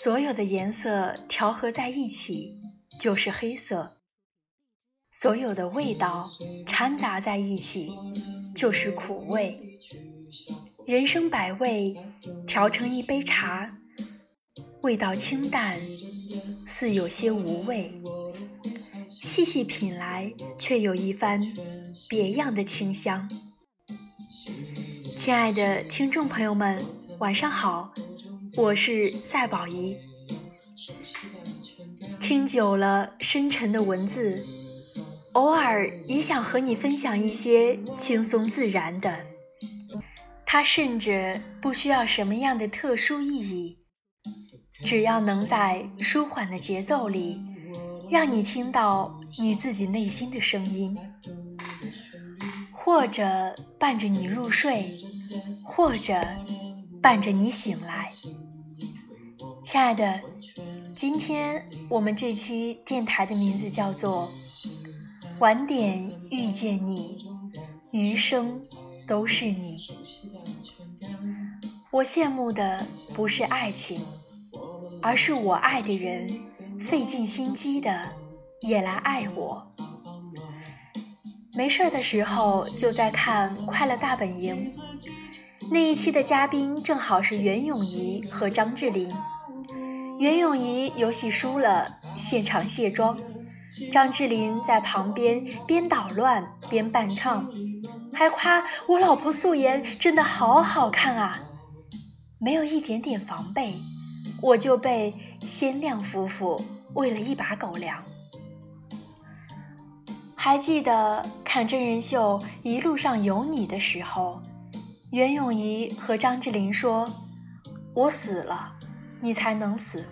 所有的颜色调和在一起就是黑色，所有的味道掺杂在一起就是苦味。人生百味，调成一杯茶，味道清淡，似有些无味。细细品来，却有一番别样的清香。亲爱的听众朋友们，晚上好，我是赛宝仪。听久了深沉的文字，偶尔也想和你分享一些轻松自然的。它甚至不需要什么样的特殊意义，只要能在舒缓的节奏里。让你听到你自己内心的声音，或者伴着你入睡，或者伴着你醒来。亲爱的，今天我们这期电台的名字叫做“晚点遇见你，余生都是你”。我羡慕的不是爱情，而是我爱的人。费尽心机的也来爱我。没事儿的时候就在看《快乐大本营》，那一期的嘉宾正好是袁咏仪和张智霖。袁咏仪游戏输了，现场卸妆，张智霖在旁边边捣乱边伴唱，还夸我老婆素颜真的好好看啊！没有一点点防备，我就被鲜亮夫妇。喂了一把狗粮。还记得看真人秀《一路上有你》的时候，袁咏仪和张智霖说：“我死了，你才能死。”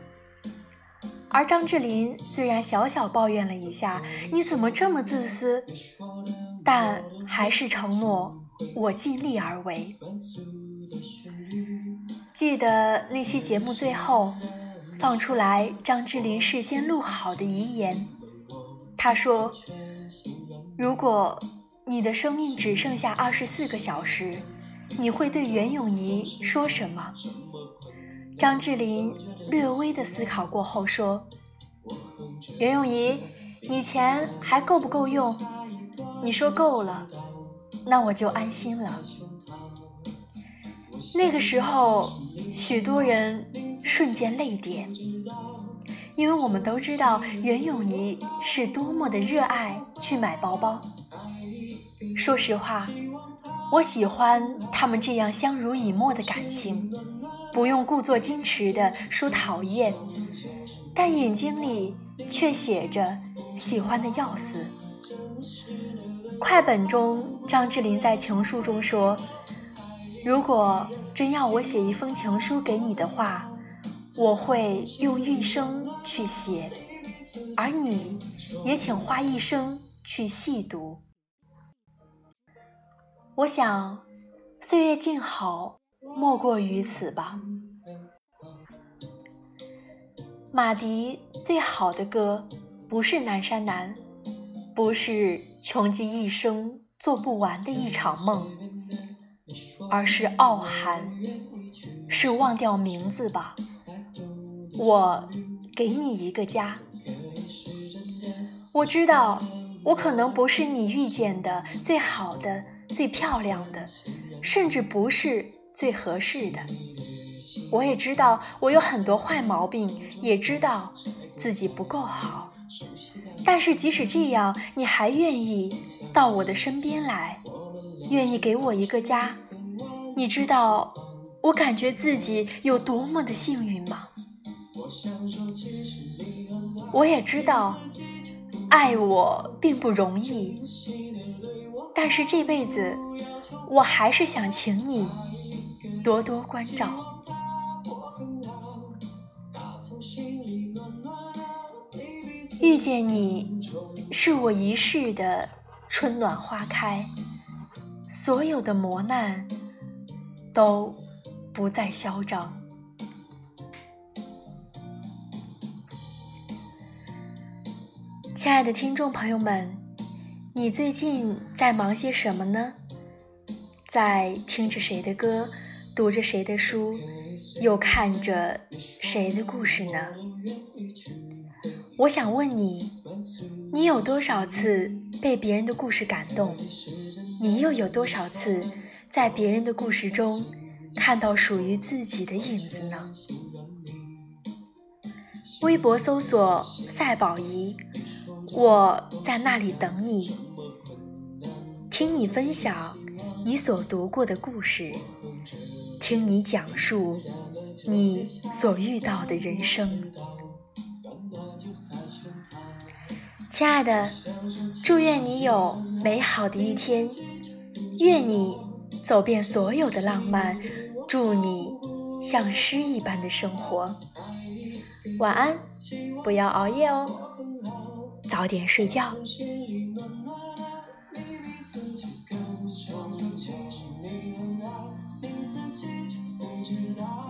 而张智霖虽然小小抱怨了一下“你怎么这么自私”，但还是承诺：“我尽力而为。”记得那期节目最后。放出来，张智霖事先录好的遗言。他说：“如果你的生命只剩下二十四个小时，你会对袁咏仪说什么？”张智霖略微的思考过后说：“袁咏仪，你钱还够不够用？你说够了，那我就安心了。”那个时候，许多人。瞬间泪点，因为我们都知道袁咏仪是多么的热爱去买包包。说实话，我喜欢他们这样相濡以沫的感情，不用故作矜持的说讨厌，但眼睛里却写着喜欢的要死。快本中，张智霖在情书中说：“如果真要我写一封情书给你的话。”我会用一生去写，而你也请花一生去细读。我想，岁月静好，莫过于此吧。马迪最好的歌，不是南山南，不是穷极一生做不完的一场梦，而是傲寒，是忘掉名字吧。我给你一个家。我知道，我可能不是你遇见的最好的、最漂亮的，甚至不是最合适的。我也知道我有很多坏毛病，也知道自己不够好。但是即使这样，你还愿意到我的身边来，愿意给我一个家。你知道我感觉自己有多么的幸运吗？我也知道，爱我并不容易，但是这辈子，我还是想请你多多关照。遇见你，是我一世的春暖花开，所有的磨难都不再嚣张。亲爱的听众朋友们，你最近在忙些什么呢？在听着谁的歌，读着谁的书，又看着谁的故事呢？我想问你，你有多少次被别人的故事感动？你又有多少次在别人的故事中看到属于自己的影子呢？微博搜索“赛宝仪”，我在那里等你，听你分享你所读过的故事。听你讲述你所遇到的人生，亲爱的，祝愿你有美好的一天，愿你走遍所有的浪漫，祝你像诗一般的生活。晚安，不要熬夜哦，早点睡觉。知道真实的。